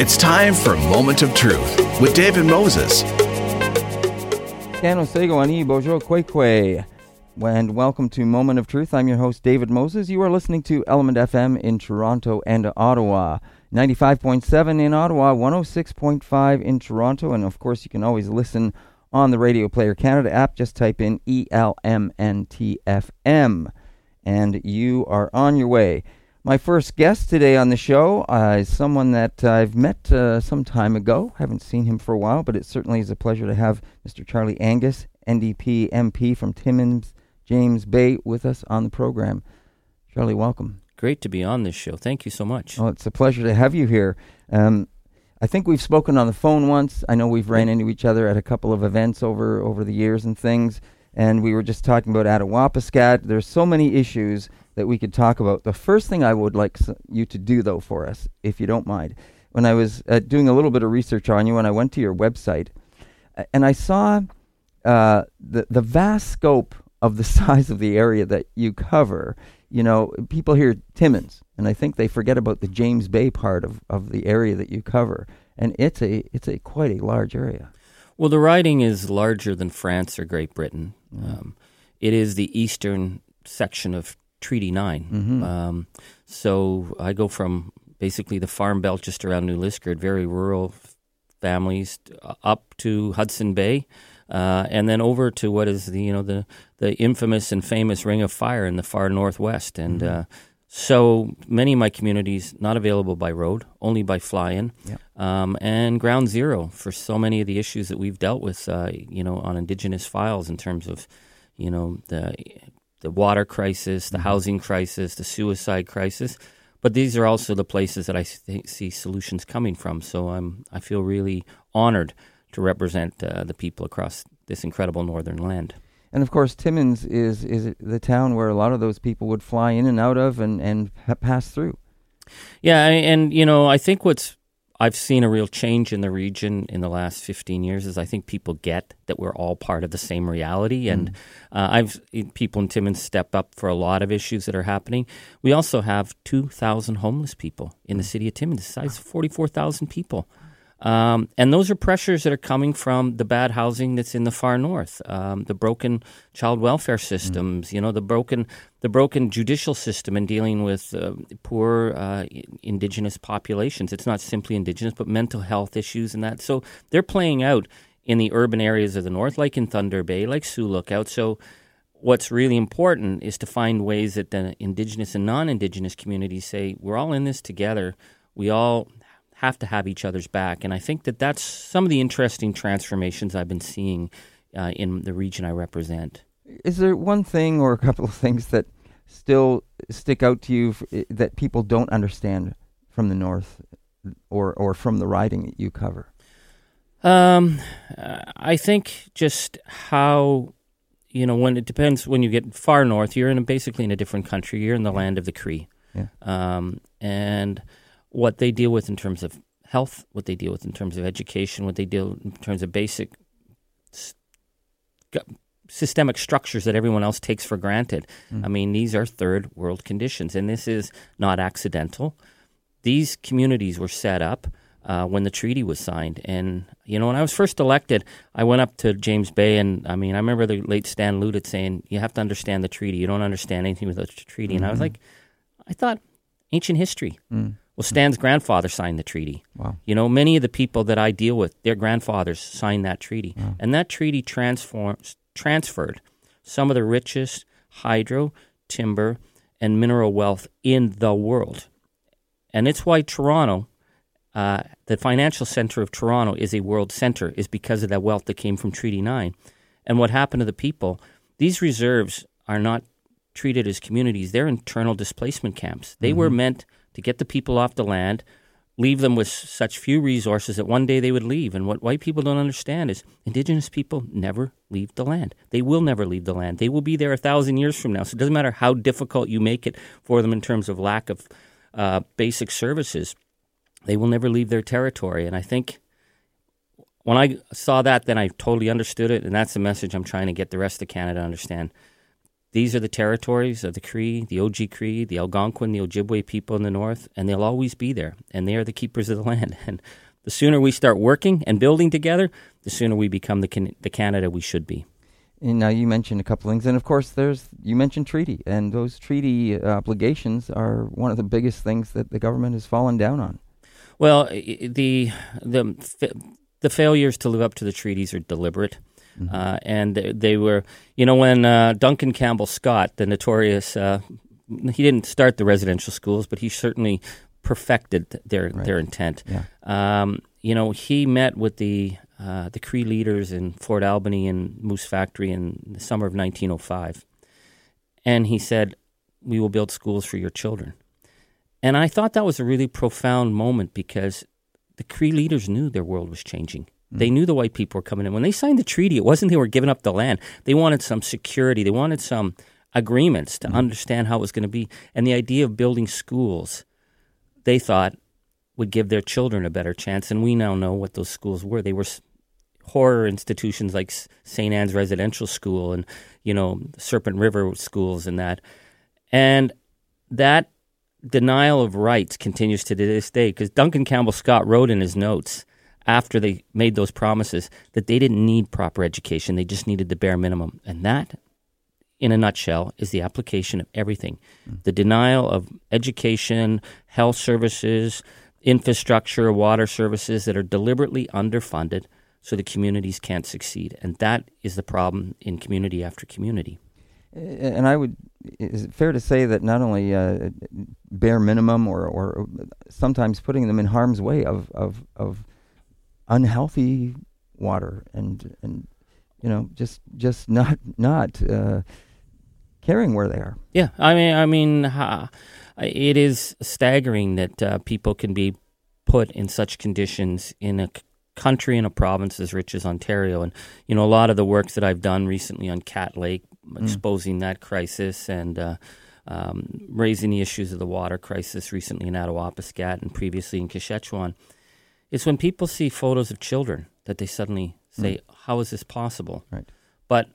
It's time for Moment of Truth with David Moses. Bojo Kwekwe. And welcome to Moment of Truth. I'm your host, David Moses. You are listening to Element FM in Toronto and Ottawa. 95.7 in Ottawa, 106.5 in Toronto. And of course, you can always listen on the Radio Player Canada app. Just type in ELMNTFM and you are on your way. My first guest today on the show uh, is someone that I've met uh, some time ago. Haven't seen him for a while, but it certainly is a pleasure to have Mr. Charlie Angus, NDP MP from Timmins, James Bay, with us on the program. Charlie, welcome. Great to be on this show. Thank you so much. Oh, it's a pleasure to have you here. Um, I think we've spoken on the phone once. I know we've ran into each other at a couple of events over over the years and things. And we were just talking about Attawapiskat. There's so many issues that we could talk about. The first thing I would like you to do, though, for us, if you don't mind, when I was uh, doing a little bit of research on you, and I went to your website, and I saw uh, the the vast scope of the size of the area that you cover. You know, people hear Timmins, and I think they forget about the James Bay part of, of the area that you cover, and it's a it's a quite a large area. Well, the riding is larger than France or Great Britain. Um, it is the eastern section of Treaty 9. Mm-hmm. Um, so I go from basically the farm belt just around New Liskeard, very rural families, uh, up to Hudson Bay. Uh, and then over to what is the you know the the infamous and famous Ring of Fire in the far northwest, and Mm-hmm. uh, so many of my communities not available by road, only by fly-in, Yep. um, and ground zero for so many of the issues that we've dealt with, uh, you know, on Indigenous files in terms of, you know, the the water crisis, the housing crisis, the suicide crisis. But these are also the places that I th- see solutions coming from. So I'm I feel really honored to represent uh, the people across this incredible northern land. And of course, Timmins is is the town where a lot of those people would fly in and out of and and pa- pass through. Yeah, and, and you know, I think what's I've seen a real change in the region in the last 15 years is I think people get that we're all part of the same reality. And uh, I've people in Timmins step up for a lot of issues that are happening. We also have 2,000 homeless people in the city of Timmins, the size of 44,000 people. Um, and those are pressures that are coming from the bad housing that's in the far north, um, the broken child welfare systems, you know, the broken the broken judicial system in dealing with uh, poor uh, indigenous populations. It's not simply indigenous, but mental health issues and that. So they're playing out in the urban areas of the north, like in Thunder Bay, like Sioux Lookout. So what's really important is to find ways that the indigenous and non-indigenous communities say we're all in this together. We all have to have each other's back, and I think that that's some of the interesting transformations I've been seeing uh, in the region I represent. Is there one thing or a couple of things that still stick out to you f- i- that people don't understand from the north or or from the riding that you cover? Um, I think just how you know when it depends when you get far north, you're in a, basically in a different country. You're in the land of the Cree, Yeah. um, and what they deal with in terms of health, what they deal with in terms of education, what they deal in terms of basic systemic structures that everyone else takes for granted. Mm. I mean, these are third world conditions, and this is not accidental. These communities were set up uh, when the treaty was signed. And, you know, when I was first elected, I went up to James Bay, and I mean, I remember the late Stan Louttit saying, You have to understand the treaty. You don't understand anything without the treaty. And I was mm-hmm. like, I thought ancient history. Mm. Well, Stan's grandfather signed the treaty. Wow. You know, many of the people that I deal with, their grandfathers signed that treaty. And that treaty transforms, transferred some of the richest hydro, timber, and mineral wealth in the world. And it's why Toronto, uh, the financial center of Toronto, is a world center, is because of that wealth that came from Treaty 9. And what happened to the people, these reserves are not treated as communities, they're internal displacement camps. They were meant to get the people off the land, leave them with such few resources that one day they would leave. And what white people don't understand is indigenous people never leave the land. They will never leave the land. They will be there a thousand years from now. So it doesn't matter how difficult you make it for them in terms of lack of uh, basic services, they will never leave their territory. And I think when I saw that, then I totally understood it. And that's the message I'm trying to get the rest of Canada to understand. These are the territories of the Cree, the Oji Cree, the Algonquin, the Ojibwe people in the north, and they'll always be there. And they are the keepers of the land. And the sooner we start working and building together, the sooner we become the, can- the Canada we should be. And now you mentioned a couple things, and of course, there's you mentioned treaty, and those treaty uh, obligations are one of the biggest things that the government has fallen down on. Well, the the the failures to live up to the treaties are deliberate. Mm-hmm. Uh, and they were, you know, when uh, Duncan Campbell Scott, the notorious, uh, he didn't start the residential schools, but he certainly perfected their right. their intent. Yeah. Um, you know, he met with the uh, the Cree leaders in Fort Albany and Moose Factory in the summer of 1905, and he said, "We will build schools for your children." And I thought that was a really profound moment because the Cree leaders knew their world was changing. They knew the white people were coming in. When they signed the treaty, it wasn't they were giving up the land. They wanted some security. They wanted some agreements to mm. understand how it was going to be. And the idea of building schools, they thought, would give their children a better chance. And we now know what those schools were. They were horror institutions like St. Anne's Residential School and, you know, Serpent River schools and that. And that denial of rights continues to this day because Duncan Campbell Scott wrote in his notes after they made those promises that they didn't need proper education, they just needed the bare minimum. And that, in a nutshell, is the application of everything mm. the denial of education, health services, infrastructure, water services that are deliberately underfunded so the communities can't succeed. And that is the problem in community after community. And I would, is it fair to say that not only uh, bare minimum or, or sometimes putting them in harm's way of, of, of unhealthy water and, and you know, just, just not, not uh, caring where they are. Yeah. I mean, I mean, uh, it is staggering that uh, people can be put in such conditions in a country and a province as rich as Ontario. And, you know, a lot of the work that I've done recently on Cat Lake, mm. exposing that crisis and uh, um, raising the issues of the water crisis recently in Attawapiskat and previously in Kashechewan, is when people see photos of children that they suddenly say, mm. How is this possible? Right. But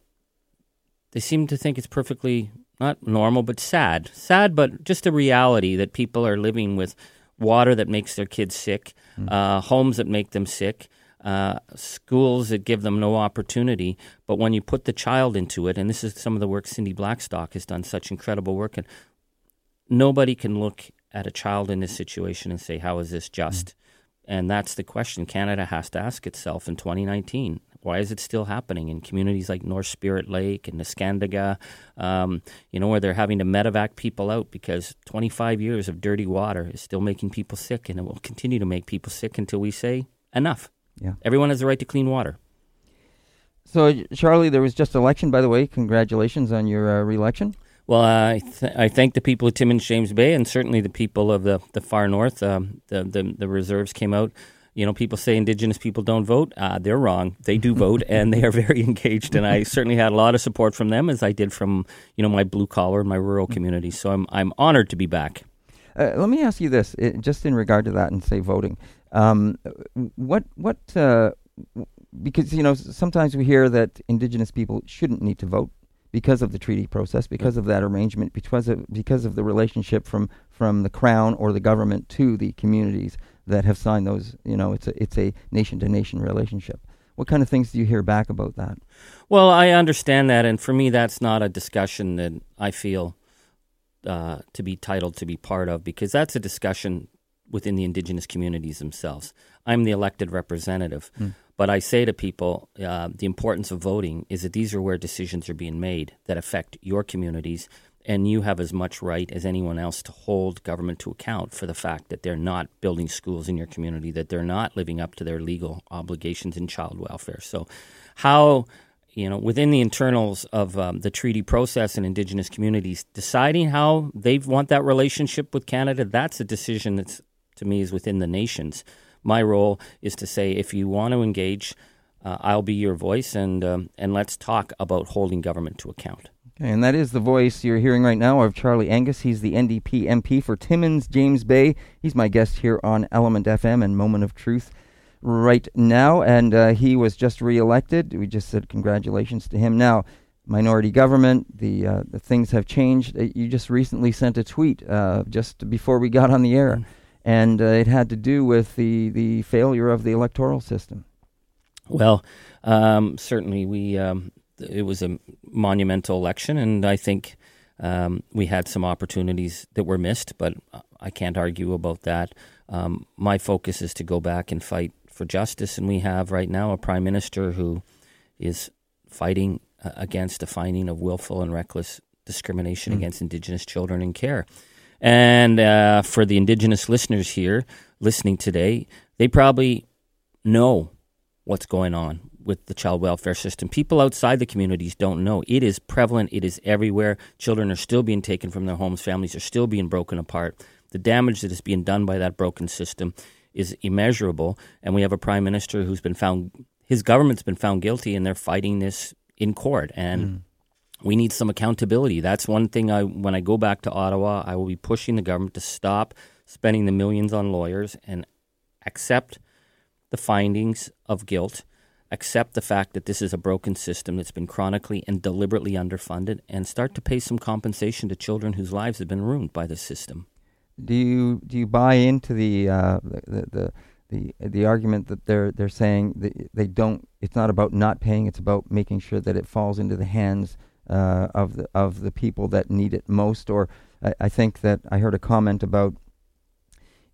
they seem to think it's perfectly not normal, but sad. Sad, but just a reality that people are living with water that makes their kids sick, mm. uh, homes that make them sick, uh, schools that give them no opportunity. But when you put the child into it, and this is some of the work Cindy Blackstock has done such incredible work, and nobody can look at a child in this situation and say, "How is this just?" Mm. And that's the question Canada has to ask itself in 2019. Why is it still happening in communities like North Spirit Lake and Neskantaga, um, you know, where they're having to medevac people out because 25 years of dirty water is still making people sick and it will continue to make people sick until we say enough. Yeah. Everyone has the right to clean water. So, Charlie, there was just election, by the way. Congratulations on your uh, reelection. Well, I th- I thank the people of Timmins James Bay and certainly the people of the, the far north. Um, the, the the reserves came out you know, people say Indigenous people don't vote. Uh, they're wrong. They do vote, and they are very engaged. And I certainly had a lot of support from them, as I did from you know my blue collar and my rural community. So I'm I'm honored to be back. Uh, let me ask you this, it, just in regard to that, and say voting. Um, what what uh, because you know sometimes we hear that Indigenous people shouldn't need to vote because of the treaty process, because of that arrangement, because of because of the relationship from from the crown or the government to the communities that have signed those. You know, it's a it's a nation to nation relationship. What kind of things do you hear back about that? Well, I understand that, and for me, that's not a discussion that I feel uh, to be titled to be part of because that's a discussion within the indigenous communities themselves. I'm the elected representative, mm. But I say to people uh, the importance of voting is that these are where decisions are being made that affect your communities and you have as much right as anyone else to hold government to account for the fact that they're not building schools in your community, that they're not living up to their legal obligations in child welfare. So, how you know within the internals of um, the treaty process and indigenous communities deciding how they want that relationship with Canada, that's a decision that's to me is within the nations. My role is to say if you want to engage. Uh, I'll be your voice, and um, and let's talk about holding government to account. Okay, and that is the voice you're hearing right now of Charlie Angus. He's the NDP MP for Timmins, James Bay. He's my guest here on Element FM and Moment of Truth right now, and uh, he was just reelected. We just said congratulations to him. Now, minority government. The, uh, the things have changed. Uh, you just recently sent a tweet uh, just before we got on the air, mm. And uh, it had to do with the, the failure of the electoral system. Well, um, certainly we um, it was a monumental election, and I think um, we had some opportunities that were missed, but I can't argue about that. Um, my focus is to go back and fight for justice, and we have right now a prime minister who is fighting uh, against a finding of willful and reckless discrimination mm. against Indigenous children in care. And uh, for the Indigenous listeners here listening today, they probably know what's going on with the child welfare system. People outside the communities don't know. It is prevalent, it is everywhere. Children are still being taken from their homes, families are still being broken apart. The damage that is being done by that broken system is immeasurable. And we have a prime minister who's been found, his government's been found guilty, and they're fighting this in court. And mm. We need some accountability. That's one thing I, when I go back to Ottawa, I will be pushing the government to stop spending the millions on lawyers and accept the findings of guilt accept the fact that this is a broken system that's been chronically and deliberately underfunded and start to pay some compensation to children whose lives have been ruined by the system. Do you do you buy into the uh, the, the the the argument that they're they're saying they don't it's not about not paying it's about making sure that it falls into the hands uh, of the of the people that need it most or I, I think that I heard a comment about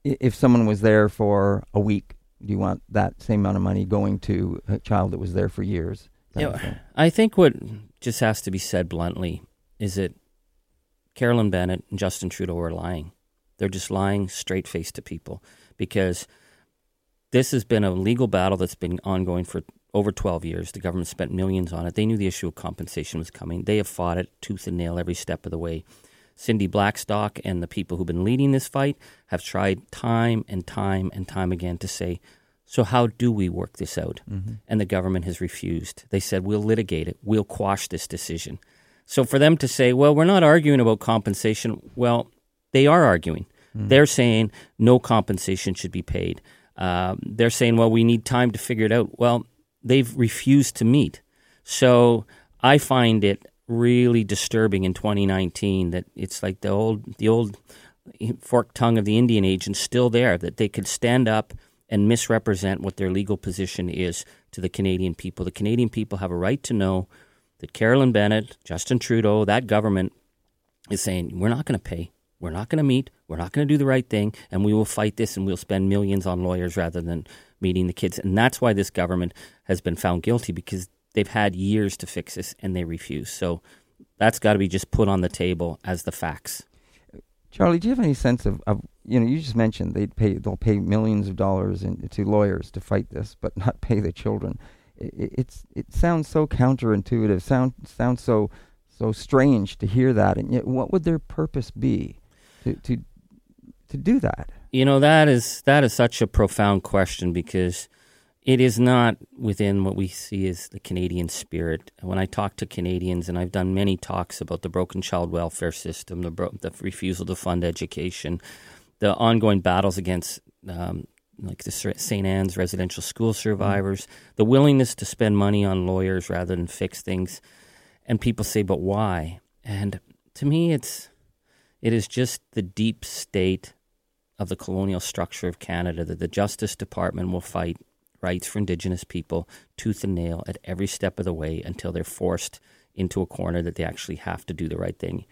if someone was there for a week do you want that same amount of money going to a child that was there for years? You know, I think what just has to be said bluntly is that Carolyn Bennett and Justin Trudeau are lying. They're just lying straight faced to people because this has been a legal battle that's been ongoing for over 12 years. The government spent millions on it. They knew the issue of compensation was coming. They have fought it tooth and nail every step of the way. Cindy Blackstock and the people who've been leading this fight have tried time and time and time again to say, so how do we work this out? Mm-hmm. And the government has refused. They said, we'll litigate it, we'll quash this decision. So for them to say, well, we're not arguing about compensation, well, they are arguing. Mm-hmm. They're saying no compensation should be paid. Uh, they're saying, well, we need time to figure it out. Well, they've refused to meet. So I find it really disturbing in 2019 that it's like the old the old forked tongue of the Indian agents still there that they could stand up and misrepresent what their legal position is to the Canadian people. The Canadian people have a right to know that Carolyn Bennett, Justin Trudeau, that government is saying we're not going to pay. We're not going to meet. We're not going to do the right thing, and we will fight this, and we'll spend millions on lawyers rather than meeting the kids. And that's why this government has been found guilty because They've had years to fix this and they refuse. So that's got to be just put on the table as the facts. Charlie, do you have any sense of, of you know, you just mentioned they'd pay, they'll pay millions of dollars in, to lawyers to fight this, but not pay the children. It, it's it sounds so counterintuitive, sound sounds so so strange to hear that, and yet, what would their purpose be to to to do that? You know, that is that is such a profound question because it is not within what we see as the Canadian spirit. When I talk to Canadians, and I've done many talks about the broken child welfare system, the, bro- the refusal to fund education, the ongoing battles against um, like the St. Anne's residential school survivors, mm-hmm. the willingness to spend money on lawyers rather than fix things. And people say, but why? And to me, it's it is just the deep state of the colonial structure of Canada that the Justice Department will fight rights for Indigenous people tooth and nail at every step of the way until they're forced into a corner that they actually have to do the right thing.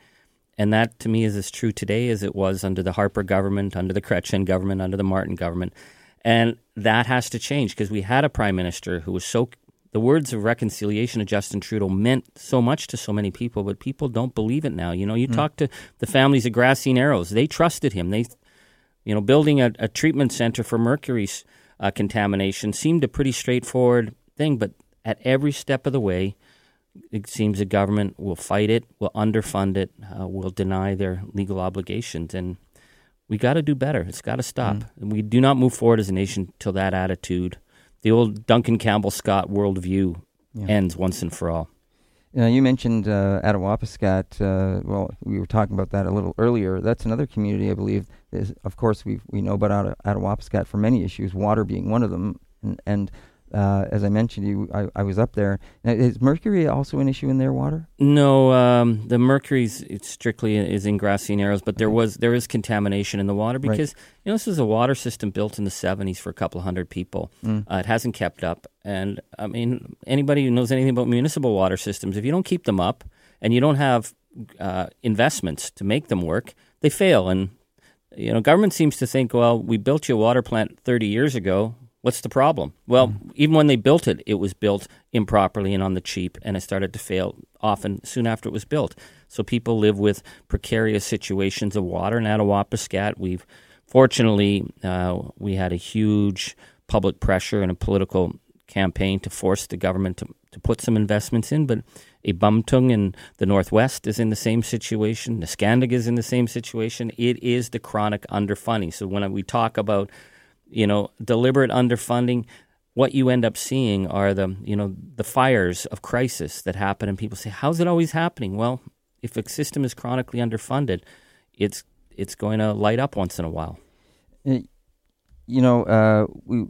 And that to me is as true today as it was under the Harper government, under the Chrétien government, under the Martin government. And that has to change because we had a prime minister who was so. The words of reconciliation of Justin Trudeau meant so much to so many people, but people don't believe it now. You know, you mm. talk to the families of Grassy Narrows; they trusted him. They, you know, building a, a treatment center for mercury's uh, contamination seemed a pretty straightforward thing, but at every step of the way, it seems the government will fight it, will underfund it, uh, will deny their legal obligations, and we got to do better. It's got to stop. Mm. We do not move forward as a nation till that attitude, the old Duncan Campbell Scott worldview, yeah. ends once and for all. You, you mentioned uh, Attawapiskat. Uh, well, we were talking about that a little earlier. That's another community, I believe. Is, of course, we we know about Attawapiskat for many issues, water being one of them. And, and uh, as I mentioned, you, I, I was up there. Now, is mercury also an issue in their water? No, um, the mercury it's strictly is in grassy narrows, but there was there is contamination in the water because right. you know this is a water system built in the '70s for a couple of hundred people. Mm. Uh, it hasn't kept up, and I mean anybody who knows anything about municipal water systems, if you don't keep them up and you don't have uh, investments to make them work, they fail. And you know, government seems to think, well, we built you a water plant 30 years ago. What's the problem? Well, mm. even when they built it, it was built improperly and on the cheap, and it started to fail often soon after it was built. So people live with precarious situations of water. At Attawapiskat, we've fortunately uh, we had a huge public pressure and a political campaign to force the government to, to put some investments in, but Eabametoong in the northwest is in the same situation. Neskantaga is in the same situation. It is the chronic underfunding. So when we talk about, you know, deliberate underfunding, what you end up seeing are the, you know, the fires of crisis that happen, and people say, "How's it always happening?" Well, if a system is chronically underfunded, it's it's going to light up once in a while. You know, uh, we.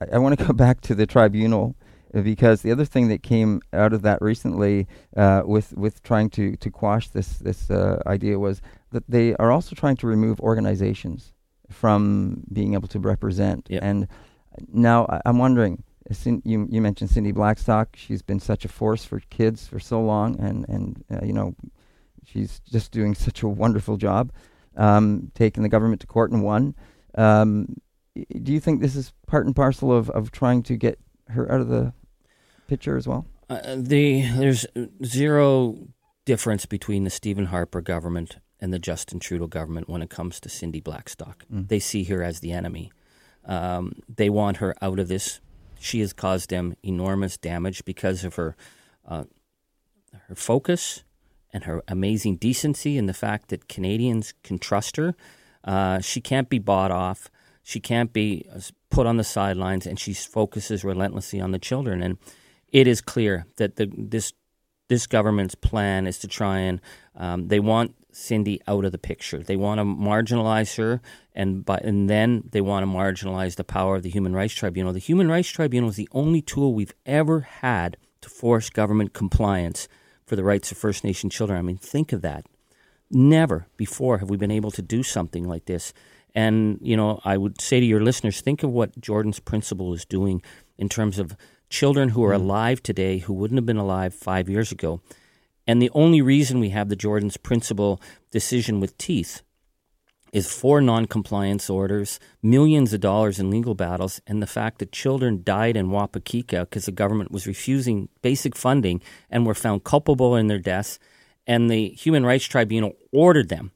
I, I want to go back to the tribunal because the other thing that came out of that recently uh, with with trying to to quash this this uh, idea was that they are also trying to remove organizations from being able to represent. Yep. And now I, am wondering. You you mentioned Cindy Blackstock. She's been such a force for kids for so long, and and uh, you know, she's just doing such a wonderful job, um, taking the government to court and won. Um, do you think this is part and parcel of, of trying to get her out of the picture as well? Uh, the there's zero difference between the Stephen Harper government and the Justin Trudeau government when it comes to Cindy Blackstock. Mm. They see her as the enemy. Um, they want her out of this. She has caused them enormous damage because of her uh, her focus and her amazing decency and the fact that Canadians can trust her. Uh, she can't be bought off. She can't be uh, put on the sidelines, and she focuses relentlessly on the children. And it is clear that the, this this government's plan is to try and um, they want Cindy out of the picture. They want to marginalize her, and by, and then they want to marginalize the power of the Human Rights Tribunal. The Human Rights Tribunal is the only tool we've ever had to force government compliance for the rights of First Nation children. I mean, think of that. Never before have we been able to do something like this. And you know, I would say to your listeners, think of what Jordan's principle is doing in terms of children who are mm. alive today who wouldn't have been alive five years ago. And the only reason we have the Jordan's principle decision with teeth is four non-compliance orders, millions of dollars in legal battles, and the fact that children died in Wapekeka because the government was refusing basic funding and were found culpable in their deaths, and the Human Rights Tribunal ordered them.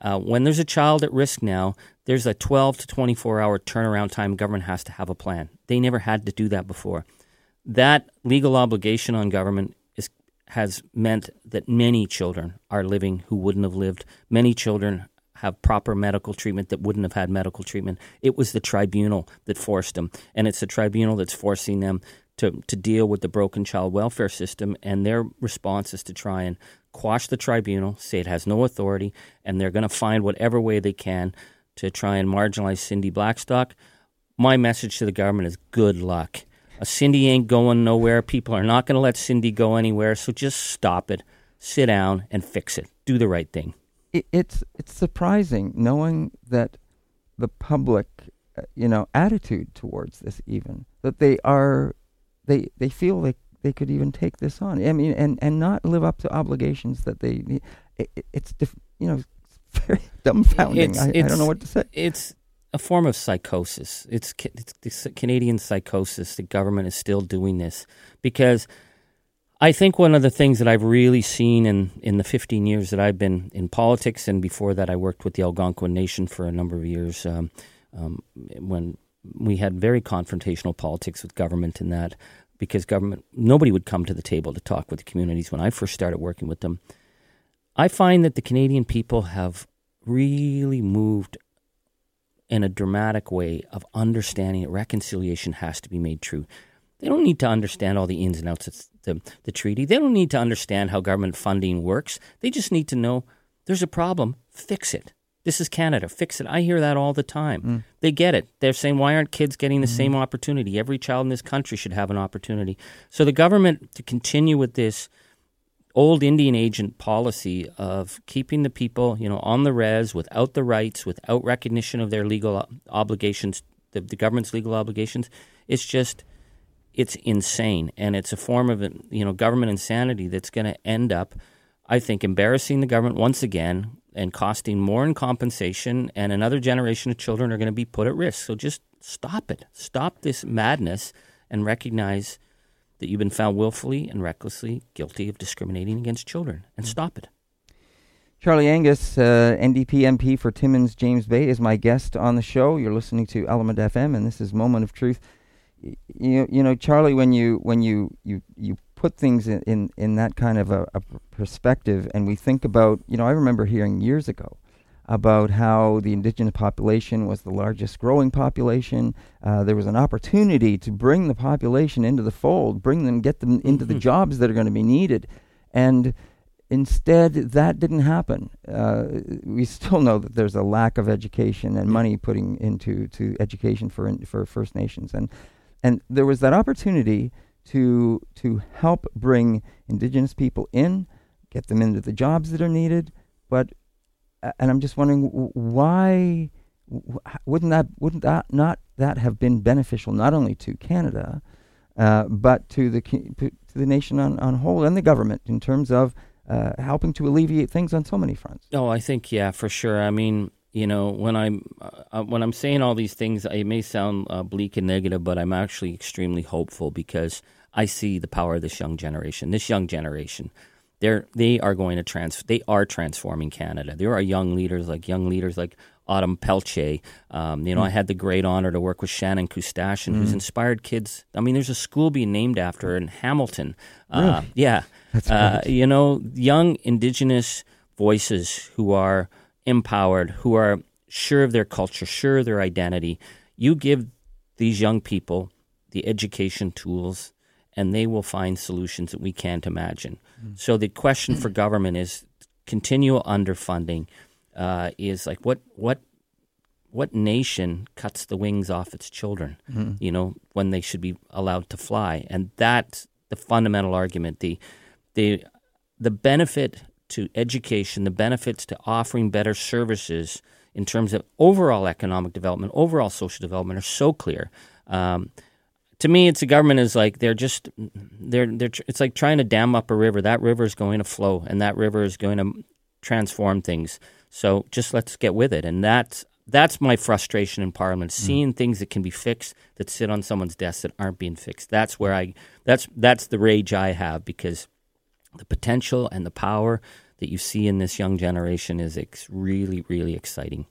Uh, when there's a child at risk now, there's a 12 to 24 hour turnaround time. Government has to have a plan. They never had to do that before that legal obligation on government has meant that many children are living who wouldn't have lived. Many children have proper medical treatment that wouldn't have had medical treatment. It was the tribunal that forced them, and it's the tribunal that's forcing them to, to deal with the broken child welfare system. And their response is to try and quash the tribunal, say it has no authority, and they're going to find whatever way they can to try and marginalize Cindy Blackstock. My message to the government is good luck. Cindy ain't going nowhere. People are not going to let Cindy go anywhere. So just stop it, sit down, and fix it. Do the right thing. It, it's it's surprising knowing that the public, uh, you know, attitude towards this even that they are, they they feel like they could even take this on. I mean, and and not live up to obligations that they. It, it's diff, you know, very dumbfounding. It's, I, it's, I don't know what to say. It's a form of psychosis. It's, it's Canadian psychosis. The government is still doing this because I think one of the things that I've really seen in, in the 15 years that I've been in politics, and before that, I worked with the Algonquin Nation for a number of years um, um, when we had very confrontational politics with government in that because government nobody would come to the table to talk with the communities when I first started working with them. I find that the Canadian people have really moved in a dramatic way of understanding that reconciliation has to be made true. They don't need to understand all the ins and outs of the, the treaty. They don't need to understand how government funding works. They just need to know there's a problem, fix it. This is Canada. Fix it. I hear that all the time. Mm. They get it. They're saying, why aren't kids getting the mm. same opportunity? Every child in this country should have an opportunity. So the government, to continue with this old Indian agent policy of keeping the people, you know, on the res without the rights, without recognition of their legal obligations, the, the government's legal obligations, it's just it's insane and it's a form of you know government insanity that's going to end up I think embarrassing the government once again and costing more in compensation, and another generation of children are going to be put at risk. So just stop it. Stop this madness and recognize that you've been found willfully and recklessly guilty of discriminating against children and mm. stop it. Charlie Angus, uh, NDP MP for Timmins James Bay, is my guest on the show. You're listening to Element FM, and this is Moment of Truth. You, you know, Charlie, when you when you you you put things in, in, in that kind of a, a, perspective and we think about, you know, I remember hearing years ago about how the indigenous population was the largest growing population. Uh, there was an opportunity to bring the population into the fold, bring them, get them into the mm-hmm. jobs that are going to be needed. And instead, that didn't happen. Uh, we still know that there's a lack of education and money putting into to education for in, for First Nations, and and there was that opportunity to to help bring indigenous people in, get them into the jobs that are needed. But and I'm just wondering why wouldn't that wouldn't that not that have been beneficial not only to Canada, uh, but to the to the nation on on whole and the government in terms of uh, helping to alleviate things on so many fronts. Oh, I think yeah, for sure. I mean, you know, when I'm uh, when I'm saying all these things, it may sound uh, bleak and negative, but I'm actually extremely hopeful because I see the power of this young generation. This young generation, they're they are going to trans they are transforming Canada. There are young leaders like young leaders like Autumn Peltier. Um, you know, mm. I had the great honor to work with Shannen Koostachin, mm. who's inspired kids. I mean, there's a school being named after her in Hamilton. Uh, really? yeah, uh, you know, young Indigenous voices who are empowered, who are sure of their culture, sure of their identity. You give these young people the education tools and they will find solutions that we can't imagine. Mm. So the question for government is continual underfunding. Uh, is like what what what nation cuts the wings off its children? Mm. You know when they should be allowed to fly, and that's the fundamental argument. The the the benefit to education, the benefits to offering better services in terms of overall economic development, overall social development are so clear. Um, to me, it's the government is like they're just they're they're it's like trying to dam up a river. That river is going to flow, and that river is going to transform things. So just let's get with it, and that's that's my frustration in Parliament, mm. seeing mm. things that can be fixed that sit on someone's desk that aren't being fixed. That's where I that's that's the rage I have because the potential and the power that you see in this young generation is ex- really really exciting.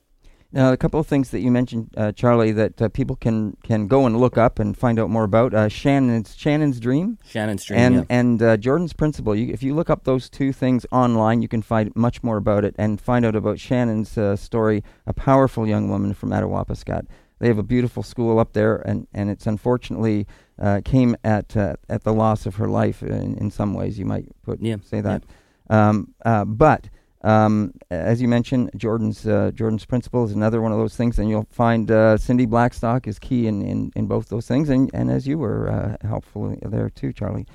Now, a couple of things that you mentioned, uh, Charlie, that uh, people can, can go and look up and find out more about. Uh, Shannen's Shannen's Dream. Shannen's Dream. And yeah. and uh, Jordan's Principle. You, if you look up those two things online, you can find much more about it and find out about Shannen's uh, story. A powerful young woman from Attawapiskat. They have a beautiful school up there, and, and it's unfortunately uh, came at at the loss of her life in, in some ways. You might put yeah. say that. Yeah. Um, but um, as you mentioned, Jordan's uh, Jordan's principle is another one of those things, and you'll find uh, Cindy Blackstock is key in, in, in both those things, and, and as you were uh, helpful there too, Charlie.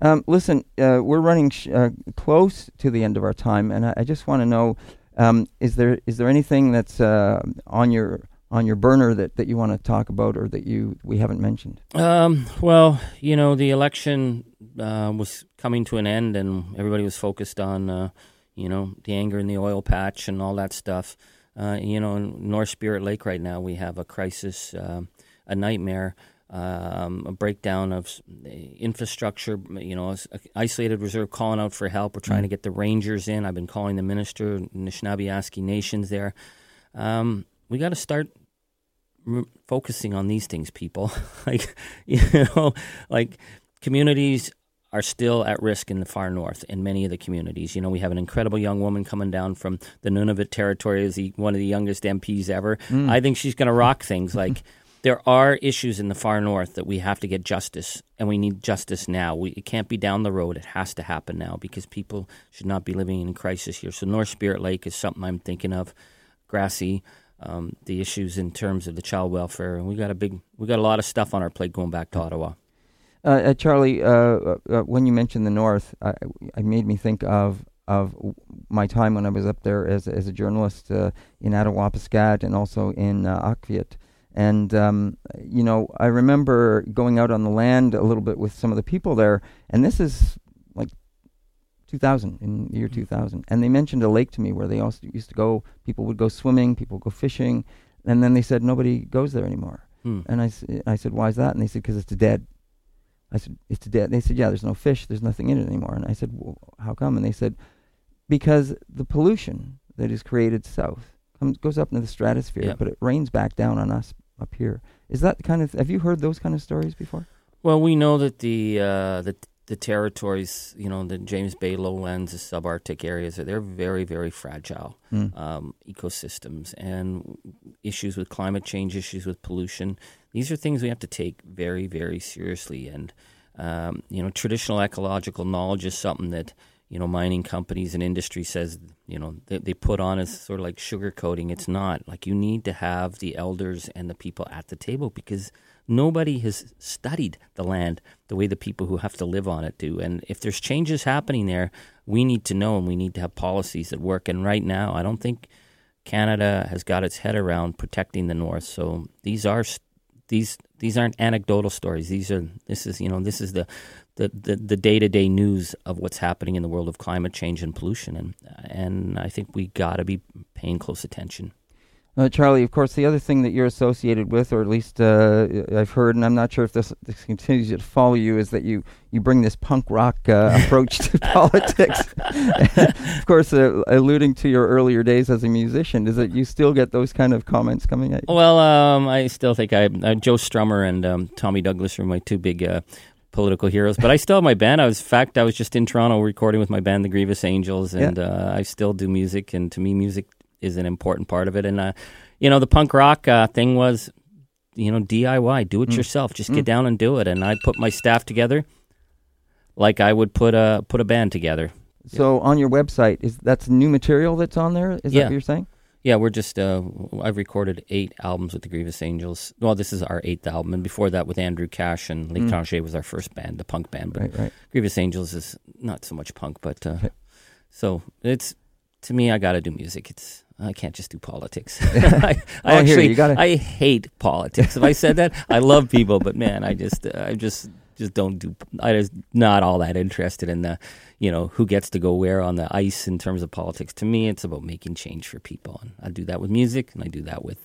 Um, listen, uh, we're running sh- uh, close to the end of our time, and I, I just want to know: um, is there is there anything that's uh, on your on your burner that, that you want to talk about, or that you we haven't mentioned? Um, well, you know, the election was coming to an end, and everybody was focused on you know, the anger in the oil patch and all that stuff. Uh, you know, in North Spirit Lake right now, we have a crisis, uh, a nightmare, um, a breakdown of infrastructure. You know, isolated reserve calling out for help. We're trying mm-hmm. to get the rangers in. I've been calling the minister, Anishinaabe Nations there. Um, we got to start focusing on these things, people. like, you know, like communities are still at risk in the far north in many of the communities. You know, we have an incredible young woman coming down from the Nunavut territory as the, one of the youngest MPs ever. Mm. I think she's going to rock things. Like there are issues in the far north that we have to get justice, and we need justice now. We, it can't be down the road. It has to happen now because people should not be living in crisis here. So North Spirit Lake is something I'm thinking of. grassy, um, the issues in terms of the child welfare, and we got a big, we got a lot of stuff on our plate going back to Ottawa. Uh, uh, Charlie, uh, uh, when you mentioned the North, I, I made me think of of my time when I was up there as as a journalist uh, in Attawapiskat and also in uh, Arviat. And um, you know, I remember going out on the land a little bit with some of the people there, and this is like 2000 in the year mm-hmm. 2000, and they mentioned a lake to me where they also used to go. People would go swimming, people would go fishing, and then they said nobody goes there anymore. Hmm. And I, I said, why is that? And they said, because it's dead. I said, it's dead. They said, yeah, there's no fish, there's nothing in it anymore. And I said, well, how come? And they said, because the pollution that is created south comes goes up into the stratosphere, yep. but it rains back down on us up here. Is that kind of? Have you heard those kind of stories before? Well, we know that the uh, the the territories, you know, the James Bay lowlands, the subarctic areas, they're very, very fragile mm. um, ecosystems and issues with climate change, issues with pollution. These are things we have to take very, very seriously. And, um, you know, traditional ecological knowledge is something that, you know, mining companies and industry says, you know, they, they put on as sort of like sugarcoating. It's not. Like, you need to have the elders and the people at the table because – nobody has studied the land the way the people who have to live on it do. And if there's changes happening there, we need to know and we need to have policies that work. And right now, I don't think Canada has got its head around protecting the North. So these are these these aren't anecdotal stories. These are this is you know this is the the day to day news of what's happening in the world of climate change and pollution. And and I think we got to be paying close attention. Uh, Charlie, of course, the other thing that you're associated with, or at least uh, I've heard, and I'm not sure if this, this, continues to follow you, is that you, you bring this punk rock uh, approach to politics. of course, uh, alluding to your earlier days as a musician, is that you still get those kind of comments coming at you? Well, um, I still think I uh, Joe Strummer and um, Tommy Douglas are my two big uh, political heroes. But I still have my band. I was, in fact, I was just in Toronto recording with my band, the Grievous Angels, and yeah. uh, I still do music. And to me, music is an important part of it. And uh, you know, the punk rock uh, thing was, you know, DIY, do it mm. yourself. Just mm. get down and do it. And I put my staff together like I would put a put a band together. So on your website, is that's new material that's on there? Is yeah. that what you're saying? Yeah, we're just uh, I've recorded eight albums with the Grievous Angels. Well, this is our eighth album, and before that with Andrew Cash and L'Étranger mm. was our first band, the punk band. But right, right. Grievous Angels is not so much punk, but uh, so it's to me, I got to do music. It's I can't just do politics. I, I oh, actually, here. I hate politics. If I said that, I love people, but man, I just, I just, just don't do. I just not all that interested in the, you know, who gets to go where on the ice in terms of politics. To me, it's about making change for people, and I do that with music, and I do that with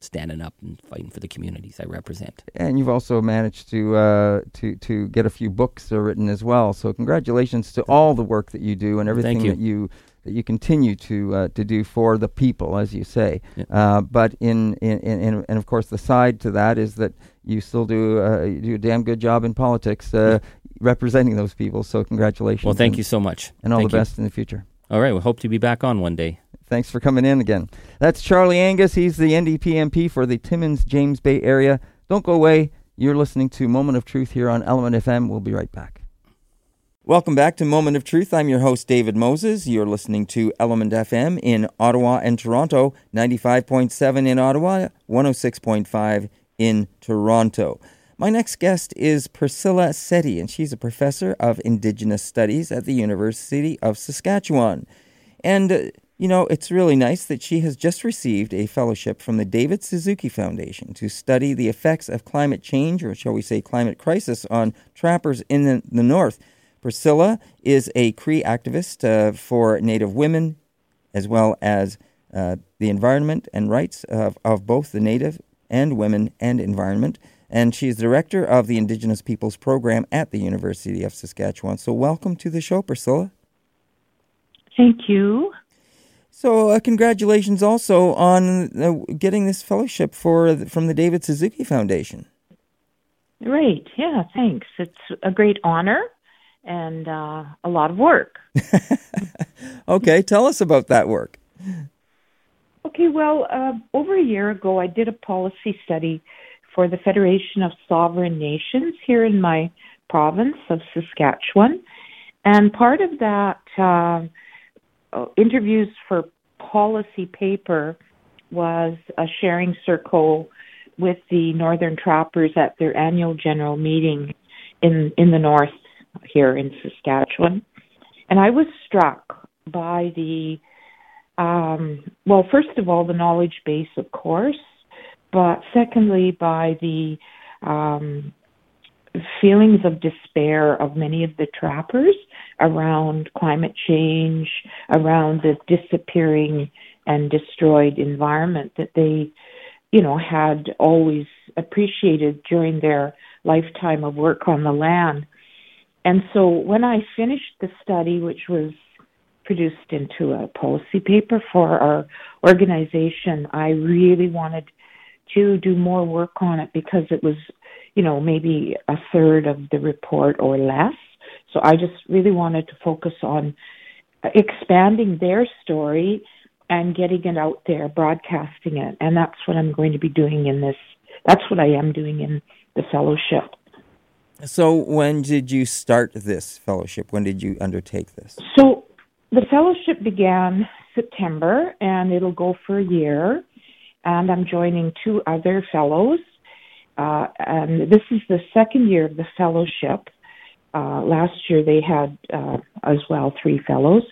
standing up and fighting for the communities I represent. And you've also managed to uh, to to get a few books written as well. So congratulations to all the work that you do and everything you. that you that you continue to uh, to do for the people, as you say. Yeah. Uh, but in, in, in, and of course the side to that is that you still do uh, you do a damn good job in politics uh, representing those people. So congratulations. Well, thank and, you so much, and all thank the you. best in the future. All right, we hope to be back on one day. Thanks for coming in again. That's Charlie Angus. He's the NDP MP for the Timmins James Bay area. Don't go away. You're listening to Moment of Truth here on Element FM. We'll be right back. Welcome back to Moment of Truth. I'm your host, David Moses. You're listening to Element FM in Ottawa and Toronto, 95.7 in Ottawa, 106.5 in Toronto. My next guest is Priscilla Settee, and she's a professor of Indigenous Studies at the University of Saskatchewan. And, uh, you know, it's really nice that she has just received a fellowship from the David Suzuki Foundation to study the effects of climate change, or shall we say climate crisis, on trappers in the, the North. Priscilla is a Cree activist uh, for Native women, as well as uh, the environment and rights of, of both the Native and women and environment. And she is director of the Indigenous Peoples Program at the University of Saskatchewan. So, welcome to the show, Priscilla. Thank you. So, uh, congratulations also on uh, getting this fellowship for from the David Suzuki Foundation. Great. Yeah, thanks. It's a great honor and uh, a lot of work. okay, tell us about that work. Okay, well, uh, over a year ago, I did a policy study for the Federation of Sovereign Nations here in my province of Saskatchewan. And part of that uh, interviews for policy paper was a sharing circle with the northern trappers at their annual general meeting in in the north here in Saskatchewan, and I was struck by the um, well, first of all, the knowledge base, of course, but secondly, by the um, feelings of despair of many of the trappers around climate change, around the disappearing and destroyed environment that they, you know, had always appreciated during their lifetime of work on the land. And so when I finished the study, which was produced into a policy paper for our organization, I really wanted to do more work on it because it was, you know, maybe a third of the report or less. So I just really wanted to focus on expanding their story and getting it out there, broadcasting it. And that's what I'm going to be doing in this. That's what I am doing in the fellowship. So, when did you start this fellowship? When did you undertake this? So, the fellowship began September and it'll go for a year. And I'm joining two other fellows. Uh, and this is the second year of the fellowship. Uh, last year they had uh, as well three fellows.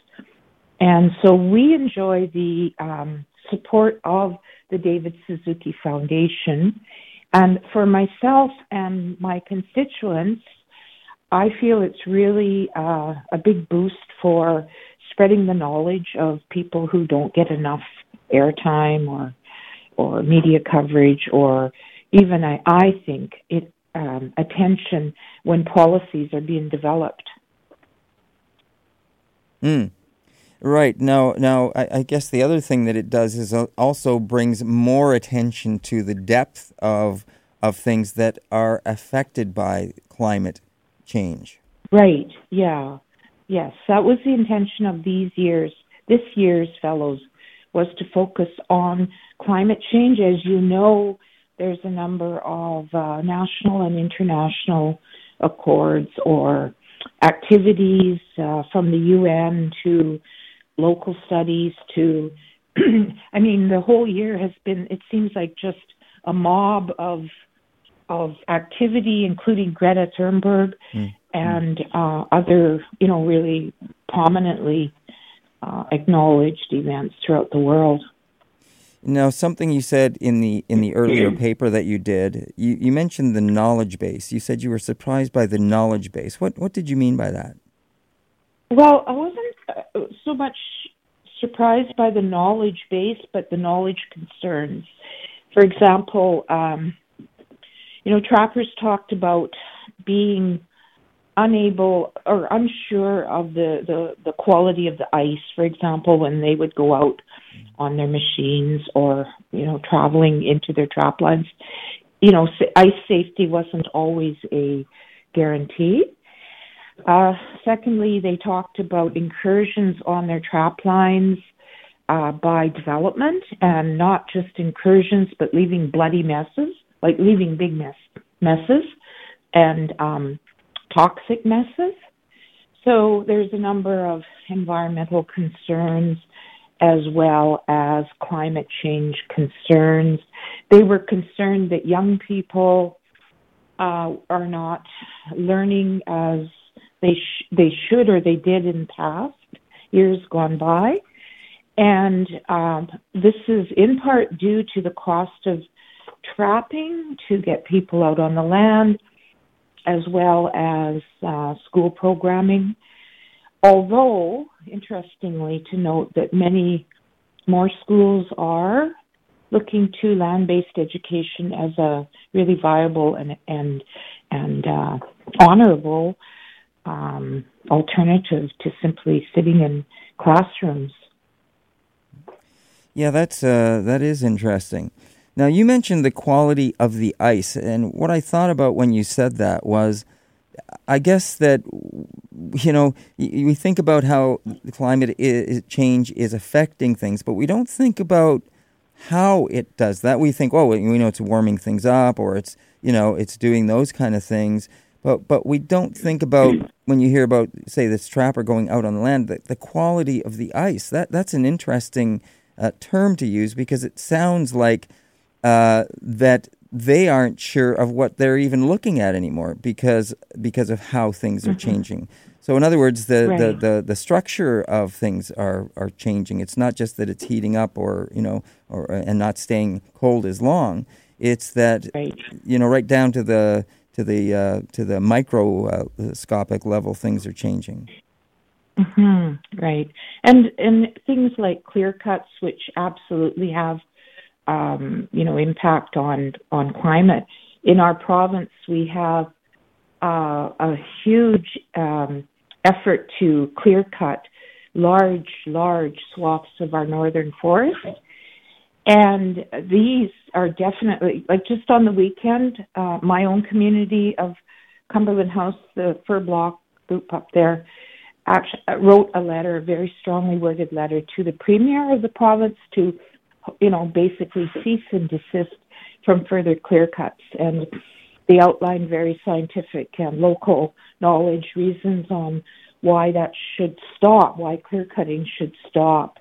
And so we enjoy the um, support of the David Suzuki Foundation. And for myself and my constituents, I feel it's really uh, a big boost for spreading the knowledge of people who don't get enough airtime or or media coverage or even I, I think it um, attention when policies are being developed. Mm. Right now, now I, I, guess the other thing that it does is also brings more attention to the depth of of things that are affected by climate change. Right. Yeah. Yes, that was the intention of these years, this year's fellows, was to focus on climate change. As you know, there's a number of uh, national and international accords or activities uh, from the UN to local studies to, I mean, the whole year has been, it seems like just a mob of of activity, including Greta Thunberg mm. and uh, other, you know, really prominently uh, acknowledged events throughout the world. Now, something you said in the in the earlier paper that you did, you, you mentioned the knowledge base. You said you were surprised by the knowledge base. What what did you mean by that? Well, I wasn't so much surprised by the knowledge base, but the knowledge concerns. For example, um, you know, trappers talked about being unable or unsure of the, the, the quality of the ice, for example, when they would go out on their machines or, you know, traveling into their trap lines. You know, ice safety wasn't always a guarantee. Uh, secondly, they talked about incursions on their trap lines uh, by development and not just incursions, but leaving bloody messes like leaving big mess messes and um, toxic messes. So there's a number of environmental concerns as well as climate change concerns. They were concerned that young people uh, are not learning as they sh- they should or they did in past years gone by, and um, this is in part due to the cost of trapping to get people out on the land, as well as uh, school programming. Although, interestingly, to note that many more schools are looking to land-based education as a really viable and and and uh, honorable um, alternative to simply sitting in classrooms. Yeah, that's uh, that is interesting. Now, you mentioned the quality of the ice, and what I thought about when you said that was I guess that, you know, we think about how climate change is affecting things, but we don't think about how it does that. We think, oh, we know it's warming things up or it's, you know, it's doing those kind of things. But, but we don't think about when you hear about, say, this trapper going out on the land, the, the quality of the ice. That, that's an interesting uh, term to use because it sounds like uh, that they aren't sure of what they're even looking at anymore because because of how things are mm-hmm. changing. So in other words, the, right. the, the, the, structure of things are, are changing. It's not just that it's heating up or you know or and not staying cold as long. It's that right. you know right down to the to the uh, to the microscopic level, things are changing. Mm-hmm. Right, and and things like clear cuts, which absolutely have um, you know impact on on climate. In our province, we have uh, a huge um, effort to clear cut large, large swaths of our northern forest. And these are definitely, like just on the weekend, uh, my own community of Cumberland House, the Fur block group up there, actually uh, wrote a letter, a very strongly worded letter to the premier of the province to, you know, basically cease and desist from further clear cuts. And they outlined very scientific and local knowledge reasons on why that should stop, why clear cutting should stop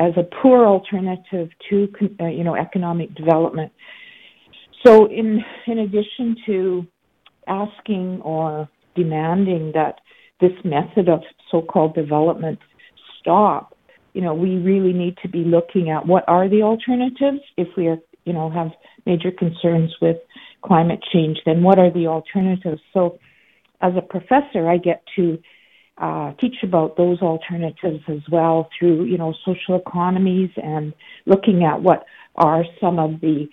as a poor alternative to uh, you know economic development. So in in addition to asking or demanding that this method of so-called development stop, you know, we really need to be looking at what are the alternatives if we are, you know, have major concerns with climate change, then what are the alternatives? So as a professor, I get to uh, teach about those alternatives as well through, you know, social economies and looking at what are some of the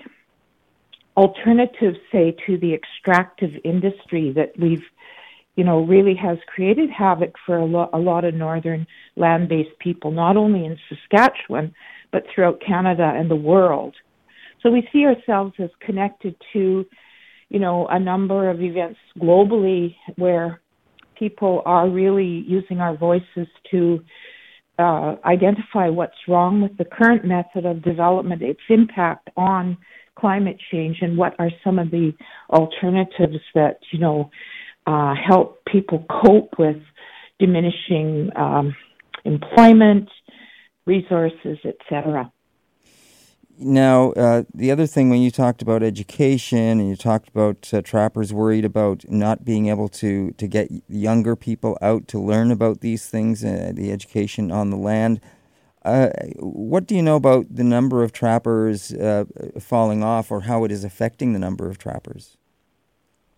alternatives, say, to the extractive industry that we've, you know, really has created havoc for a, lo- a lot of northern land-based people, not only in Saskatchewan, but throughout Canada and the world. So we see ourselves as connected to, you know, a number of events globally where people are really using our voices to uh, identify what's wrong with the current method of development, its impact on climate change, and what are some of the alternatives that you know uh, help people cope with diminishing um, employment, resources, etc. Now, uh, the other thing when you talked about education and you talked about uh, trappers worried about not being able to, to get younger people out to learn about these things, uh, the education on the land, uh, what do you know about the number of trappers uh, falling off or how it is affecting the number of trappers?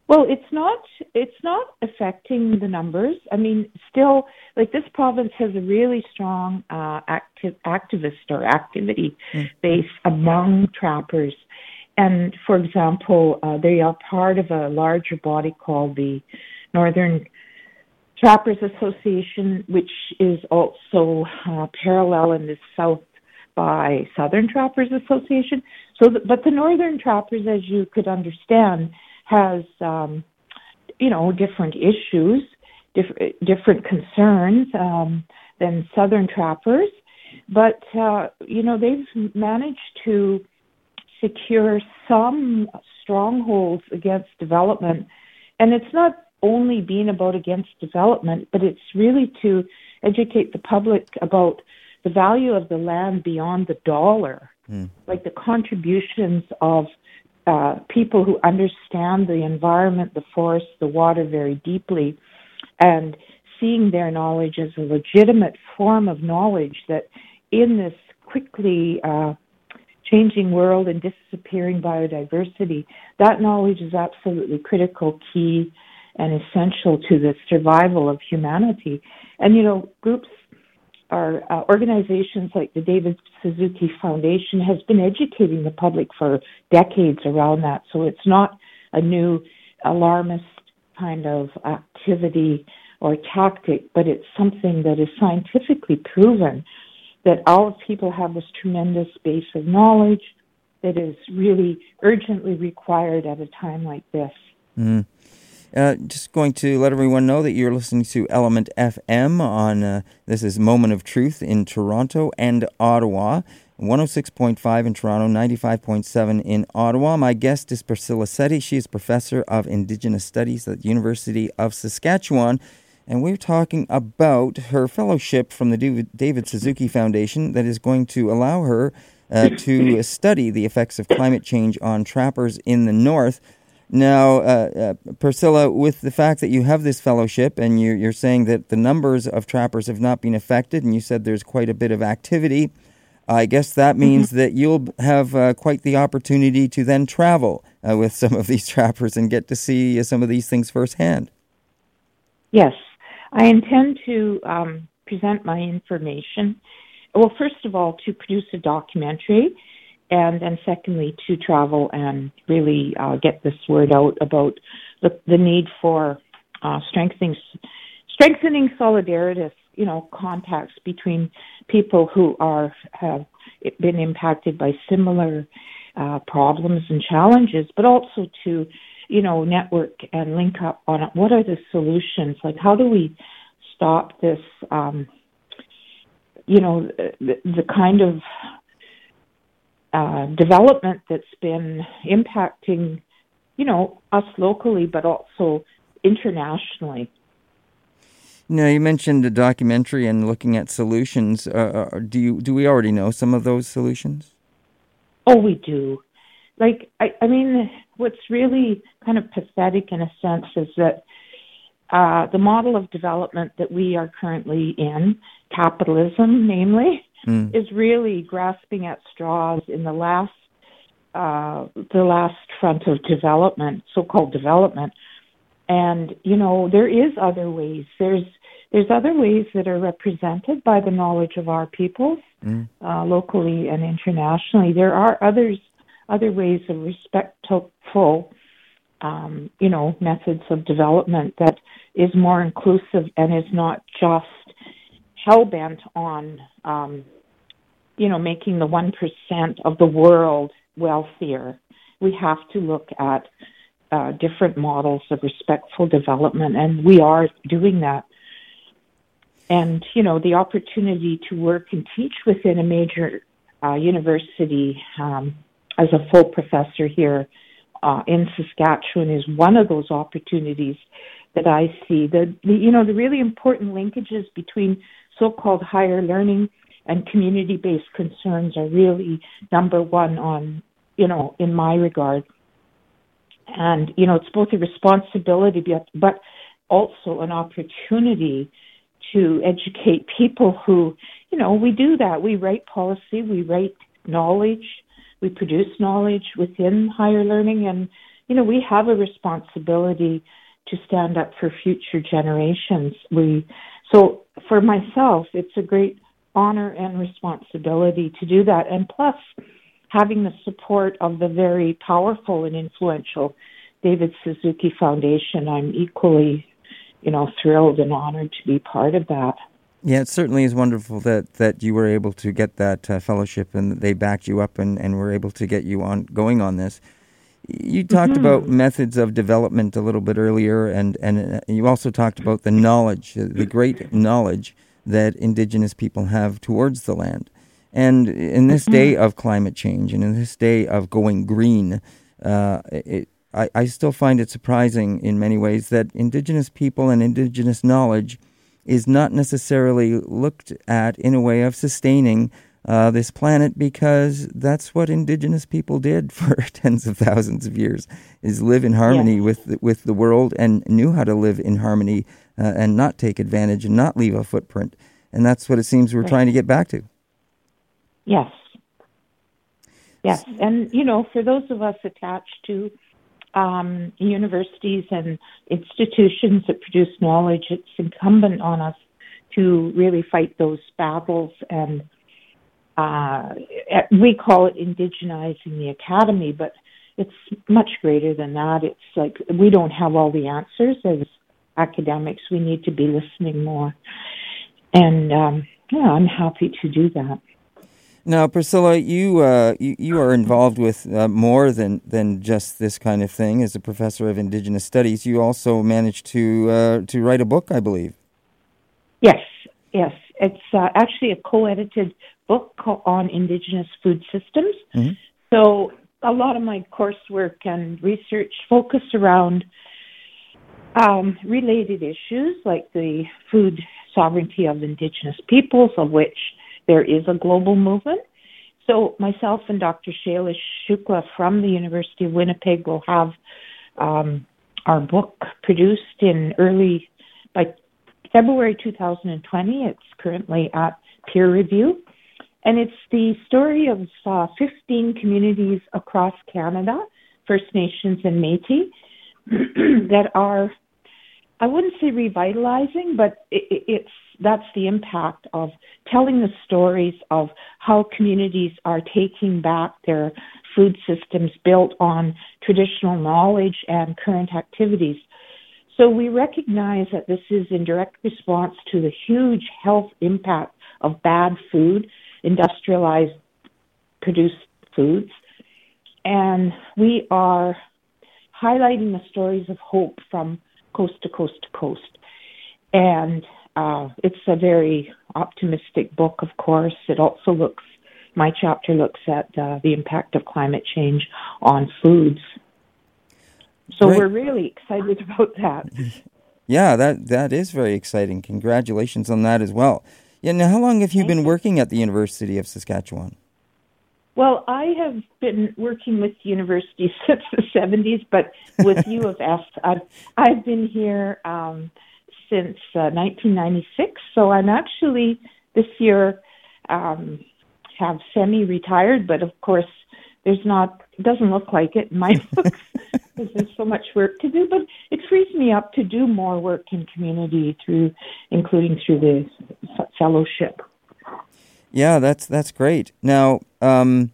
Well, it's not it's not affecting the numbers. I mean, still, like this province has a really strong uh, active activist or activity mm. base among trappers, and for example, uh, they are part of a larger body called the Northern Trappers Association, which is also uh, parallel in the south by Southern Trappers Association. So, the, but the Northern Trappers, as you could understand has um, you know different issues, diff- different concerns um, than Southern trappers, but uh, you know they've managed to secure some strongholds against development, and it's not only being about against development, but it's really to educate the public about the value of the land beyond the dollar, mm. like the contributions of uh, people who understand the environment, the forest, the water very deeply, and seeing their knowledge as a legitimate form of knowledge that in this quickly uh, changing world and disappearing biodiversity, that knowledge is absolutely critical, key, and essential to the survival of humanity. And you know, groups our uh, organizations like the David Suzuki Foundation has been educating the public for decades around that. So it's not a new alarmist kind of activity or tactic, but it's something that is scientifically proven that our people have this tremendous base of knowledge that is really urgently required at a time like this. Mm. Uh, just going to let everyone know that you're listening to ELMNT FM on uh, this is Moment of Truth in Toronto and Ottawa. 106.5 in Toronto, 95.7 in Ottawa. My guest is Priscilla Settee. She is professor of Indigenous Studies at the University of Saskatchewan. and we're talking about her fellowship from the David Suzuki Foundation that is going to allow her uh, to study the effects of climate change on trappers in the north. Now, uh, uh, Priscilla, with the fact that you have this fellowship and you're, you're, saying that the numbers of trappers have not been affected, and you said there's quite a bit of activity, I guess that mm-hmm. means mm-hmm. that you'll have uh, quite the opportunity to then travel uh, with some of these trappers and get to see some of these things firsthand. Yes, I intend to um, present my information. Well, first of all, to produce a documentary, and then secondly, to travel and really uh, get this word out about the, the need for uh, strengthening strengthening solidarity, you know, contacts between people who are have been impacted by similar uh, problems and challenges, but also to you know, network and link up on. What are the solutions? Like, how do we stop this, um, you know, the, the kind of uh, development that's been impacting, you know, us locally, but also internationally. Now you mentioned a documentary and looking at solutions. Uh, uh, do you do we already know some of those solutions? Oh, we do. Like I, I mean, what's really kind of pathetic in a sense is that uh, the model of development that we are currently in, capitalism namely, mm. is really grasping at straws in the last uh, the last front of development, so-called development. And you know, there is other ways. There's there's other ways that are represented by the knowledge of our peoples, mm. uh, locally and internationally. There are others other ways of respectful, um, you know, methods of development that is more inclusive and is not just hell bent on, um, you know, making the one percent of the world wealthier. We have to look at uh, different models of respectful development, and we are doing that. And you know, the opportunity to work and teach within a major uh, university um, as a full professor here uh, in Saskatchewan is one of those opportunities that I see. The, the you know the really important linkages between so-called higher learning and community-based concerns are really number one on you know in my regard. And you know it's both a responsibility but also an opportunity to educate people who you know we do that we write policy we write knowledge we produce knowledge within higher learning and you know we have a responsibility to stand up for future generations we so for myself it's a great honor and responsibility to do that and plus having the support of the very powerful and influential David Suzuki Foundation I'm equally you know thrilled and honored to be part of that yeah, it certainly is wonderful that, that you were able to get that uh, fellowship and they backed you up and, and were able to get you on going on this. You talked mm-hmm. about methods of development a little bit earlier, and, and uh, you also talked about the knowledge, uh, the great knowledge that Indigenous people have towards the land. And in this mm-hmm. day of climate change and in this day of going green, uh, it, I, I still find it surprising in many ways that Indigenous people and Indigenous knowledge is not necessarily looked at in a way of sustaining uh, this planet because that's what indigenous people did for tens of thousands of years is live in harmony with the, with the world and knew how to live in harmony uh, and not take advantage and not leave a footprint and that's what it seems we're right. trying to get back to yes yes and you know for those of us attached to um, universities and institutions that produce knowledge, it's incumbent on us to really fight those battles. And uh, we call it indigenizing the academy, but it's much greater than that. It's like we don't have all the answers as academics. We need to be listening more. And um, yeah, I'm happy to do that. Now, Priscilla, you, uh, you, you are involved with uh, more than than just this kind of thing. As a professor of Indigenous Studies, you also managed to uh, to write a book, I believe. Yes, yes, it's uh, actually a co-edited book on Indigenous food systems. Mm-hmm. So, a lot of my coursework and research focus around um, related issues like the food sovereignty of Indigenous peoples, of which there is a global movement. So myself and Dr. Shailesh Shukla from the University of Winnipeg will have um, our book produced in early by February 2020. It's currently at peer review. And it's the story of uh, 15 communities across Canada, First Nations and Métis, that are, I wouldn't say revitalizing, but it, it's that's the impact of telling the stories of how communities are taking back their food systems built on traditional knowledge and current activities. So we recognize that this is in direct response to the huge health impact of bad food, industrialized produced foods. And we are highlighting the stories of hope from coast to coast to coast. And uh, it's a very optimistic book, of course. It also looks, my chapter looks at uh, the impact of climate change on foods. So Great. we're really excited about that. Yeah, that that is very exciting. Congratulations on that as well. Yeah. Now, how long have you Thank been you. working at the University of Saskatchewan? Well, I have been working with the university since the 70s, but with U of S, I've, I've been here um, since uh, 1996. So I'm actually this year um, have semi-retired, but of course, there's not doesn't look like it in my books because there's so much work to do. But it frees me up to do more work in community through, including through the fellowship. Yeah, that's that's great. Now, um,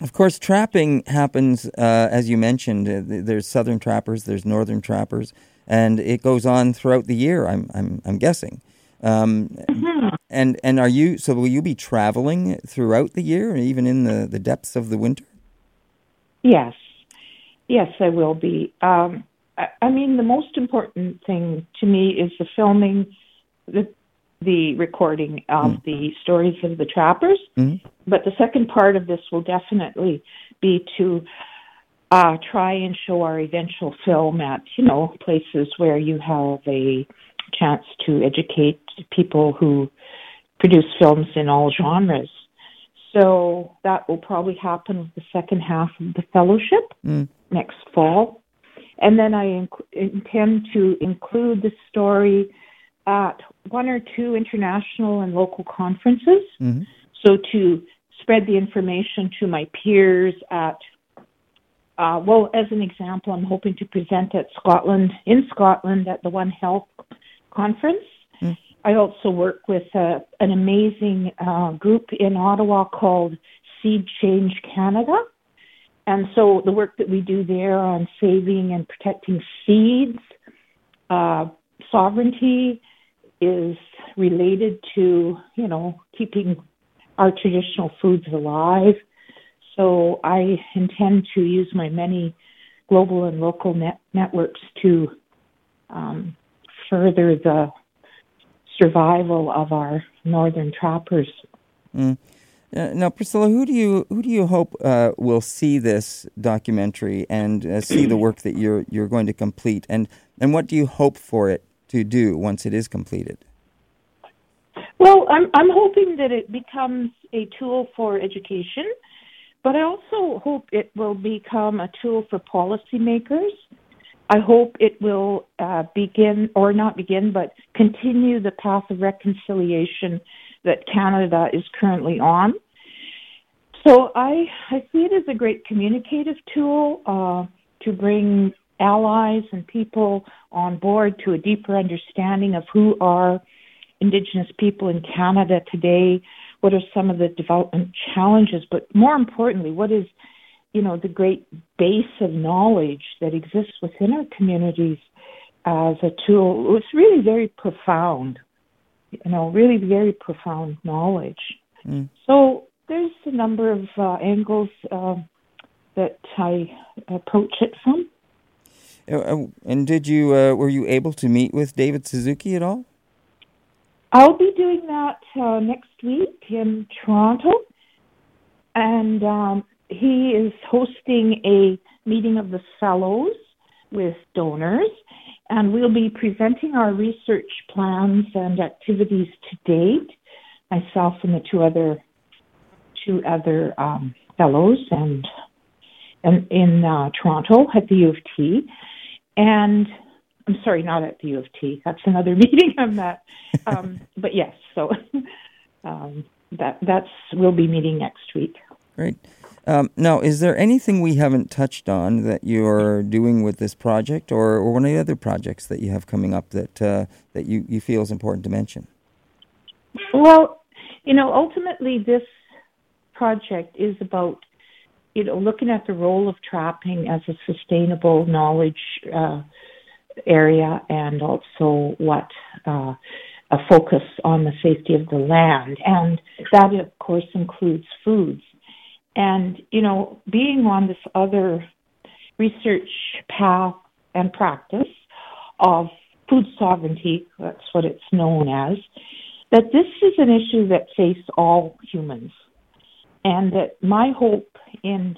of course, trapping happens uh, as you mentioned. Uh, there's southern trappers, there's northern trappers, and it goes on throughout the year. I'm I'm I'm guessing. Um, mm-hmm. And and are you so? Will you be traveling throughout the year, even in the the depths of the winter? Yes, yes, I will be. Um, I, I mean, the most important thing to me is the filming, the the recording of mm. the stories of the trappers. Mm-hmm. But the second part of this will definitely be to uh, try and show our eventual film at, you know, places where you have a chance to educate people who produce films in all genres. So that will probably happen with the second half of the fellowship mm. Next fall. And then I inc- intend to include the story at one or two international and local conferences. Mm-hmm. So to spread the information to my peers at uh, well, as an example, I'm hoping to present at Scotland in Scotland at the One Health conference. Mm. I also work with uh, an amazing uh, group in Ottawa called Seed Change Canada. And so the work that we do there on saving and protecting seeds, uh, sovereignty is related to, you know, keeping our traditional foods alive so I intend to use my many global and local net networks to um, further the survival of our northern trappers. Mm. Uh, now, Priscilla, who do you who do you hope uh, will see this documentary and uh, see the work that you're you're going to complete, and and what do you hope for it to do once it is completed? Well, I'm I'm hoping that it becomes a tool for education but I also hope it will become a tool for policymakers. I hope it will uh, begin, or not begin, but continue the path of reconciliation that Canada is currently on. So I, I see it as a great communicative tool uh, to bring allies and people on board to a deeper understanding of who are Indigenous people in Canada today, what are some of the development challenges, but more importantly, what is, you know, the great base of knowledge that exists within our communities as a tool. It's really very profound, you know, really very profound knowledge. Mm. So there's a number of uh, angles uh, that I approach it from. Uh, uh and did you uh, were you able to meet with David Suzuki at all? I'll be doing that uh, next week in Toronto, and um, he is hosting a meeting of the fellows with donors, and we'll be presenting our research plans and activities to date. Myself and the two other two other um, fellows and and in uh, Toronto at the U of T, and I'm sorry, not at the U of T. That's another meeting I'm at. Um, but yes, so um, that that's we'll be meeting next week. Great. Um, now, is there anything we haven't touched on that you're doing with this project, or, or one of the other projects that you have coming up that uh, that you, you feel is important to mention? Well, you know, ultimately, this project is about you know looking at the role of trapping as a sustainable knowledge uh, area, and also what uh, a focus on the safety of the land, and that of course includes foods. And, you know, being on this other research path and practice of food sovereignty, that's what it's known as, that this is an issue that faces all humans. And that my hope in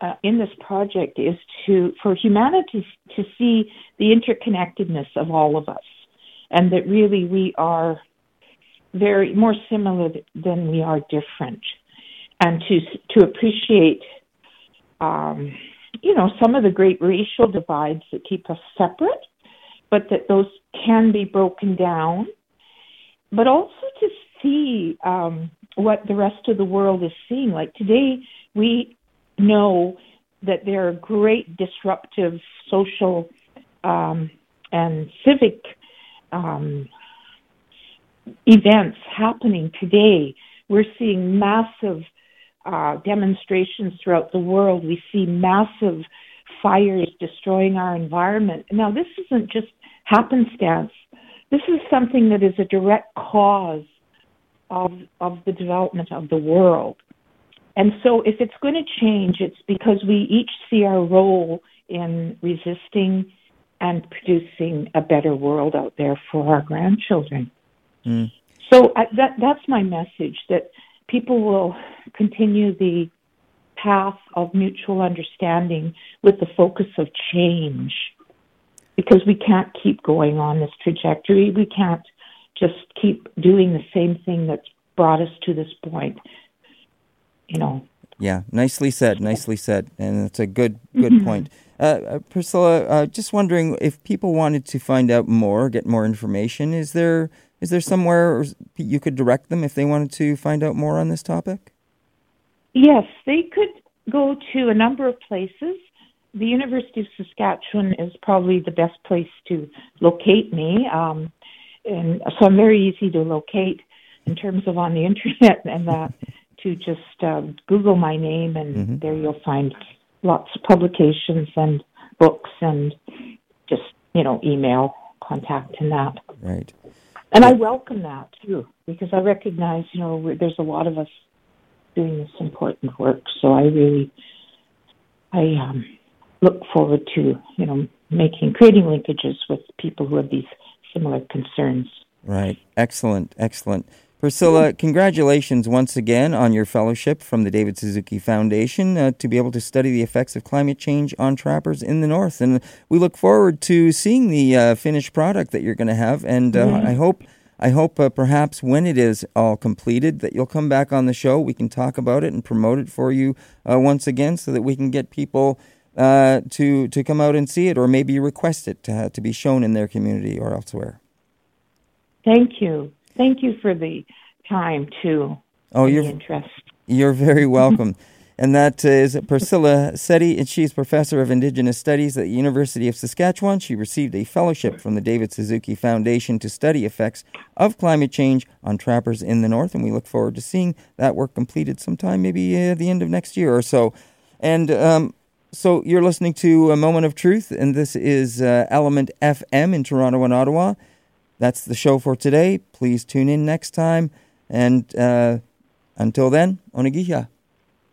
uh, in this project is to for humanity to see the interconnectedness of all of us, and that really we are very more similar than we are different and to to appreciate, um, you know, some of the great racial divides that keep us separate, but that those can be broken down, but also to see um, what the rest of the world is seeing. Like today, we know that there are great disruptive social um, and civic um, events happening today. We're seeing massive uh, demonstrations throughout the world. We see massive fires destroying our environment. Now, this isn't just happenstance. This is something that is a direct cause of of the development of the world. And so, if it's going to change, it's because we each see our role in resisting and producing a better world out there for our grandchildren. Mm. So I, that that's my message that people will continue the path of mutual understanding with the focus of change because we can't keep going on this trajectory. We can't just keep doing the same thing that's brought us to this point. You know. Yeah, nicely said. Nicely said, and it's a good good mm-hmm. point. Uh, uh, Priscilla, uh, just wondering if people wanted to find out more, get more information. Is there is there somewhere you could direct them if they wanted to find out more on this topic? Yes, they could go to a number of places. The University of Saskatchewan is probably the best place to locate me. Um, and so I'm very easy to locate in terms of on the internet and that to just uh, Google my name and mm-hmm. there you'll find lots of publications and books and just, you know, email contact and that. Right. And I welcome that too, because I recognize, you know, there's a lot of us doing this important work. So I really, I um, look forward to, you know, making, creating linkages with people who have these similar concerns. Right. Excellent. Excellent. Priscilla, congratulations once again on your fellowship from the David Suzuki Foundation uh, to be able to study the effects of climate change on trappers in the North. And we look forward to seeing the uh, finished product that you're going to have. And uh, I hope. I hope uh, perhaps when it is all completed that you'll come back on the show. We can talk about it and promote it for you uh, once again so that we can get people uh, to to come out and see it or maybe request it to, to be shown in their community or elsewhere. Thank you. Thank you for the time too. Oh, you're interest. You're very welcome. and that is Priscilla Settee, and she's professor of Indigenous Studies at the University of Saskatchewan. She received a fellowship from the David Suzuki Foundation to study effects of climate change on trappers in the North, and we look forward to seeing that work completed sometime, maybe at the end of next year or so. And um, so you're listening to a Moment of Truth, and this is uh, ELMNT FM in Toronto and Ottawa. That's the show for today. Please tune in next time. And uh, until then, Onagiha.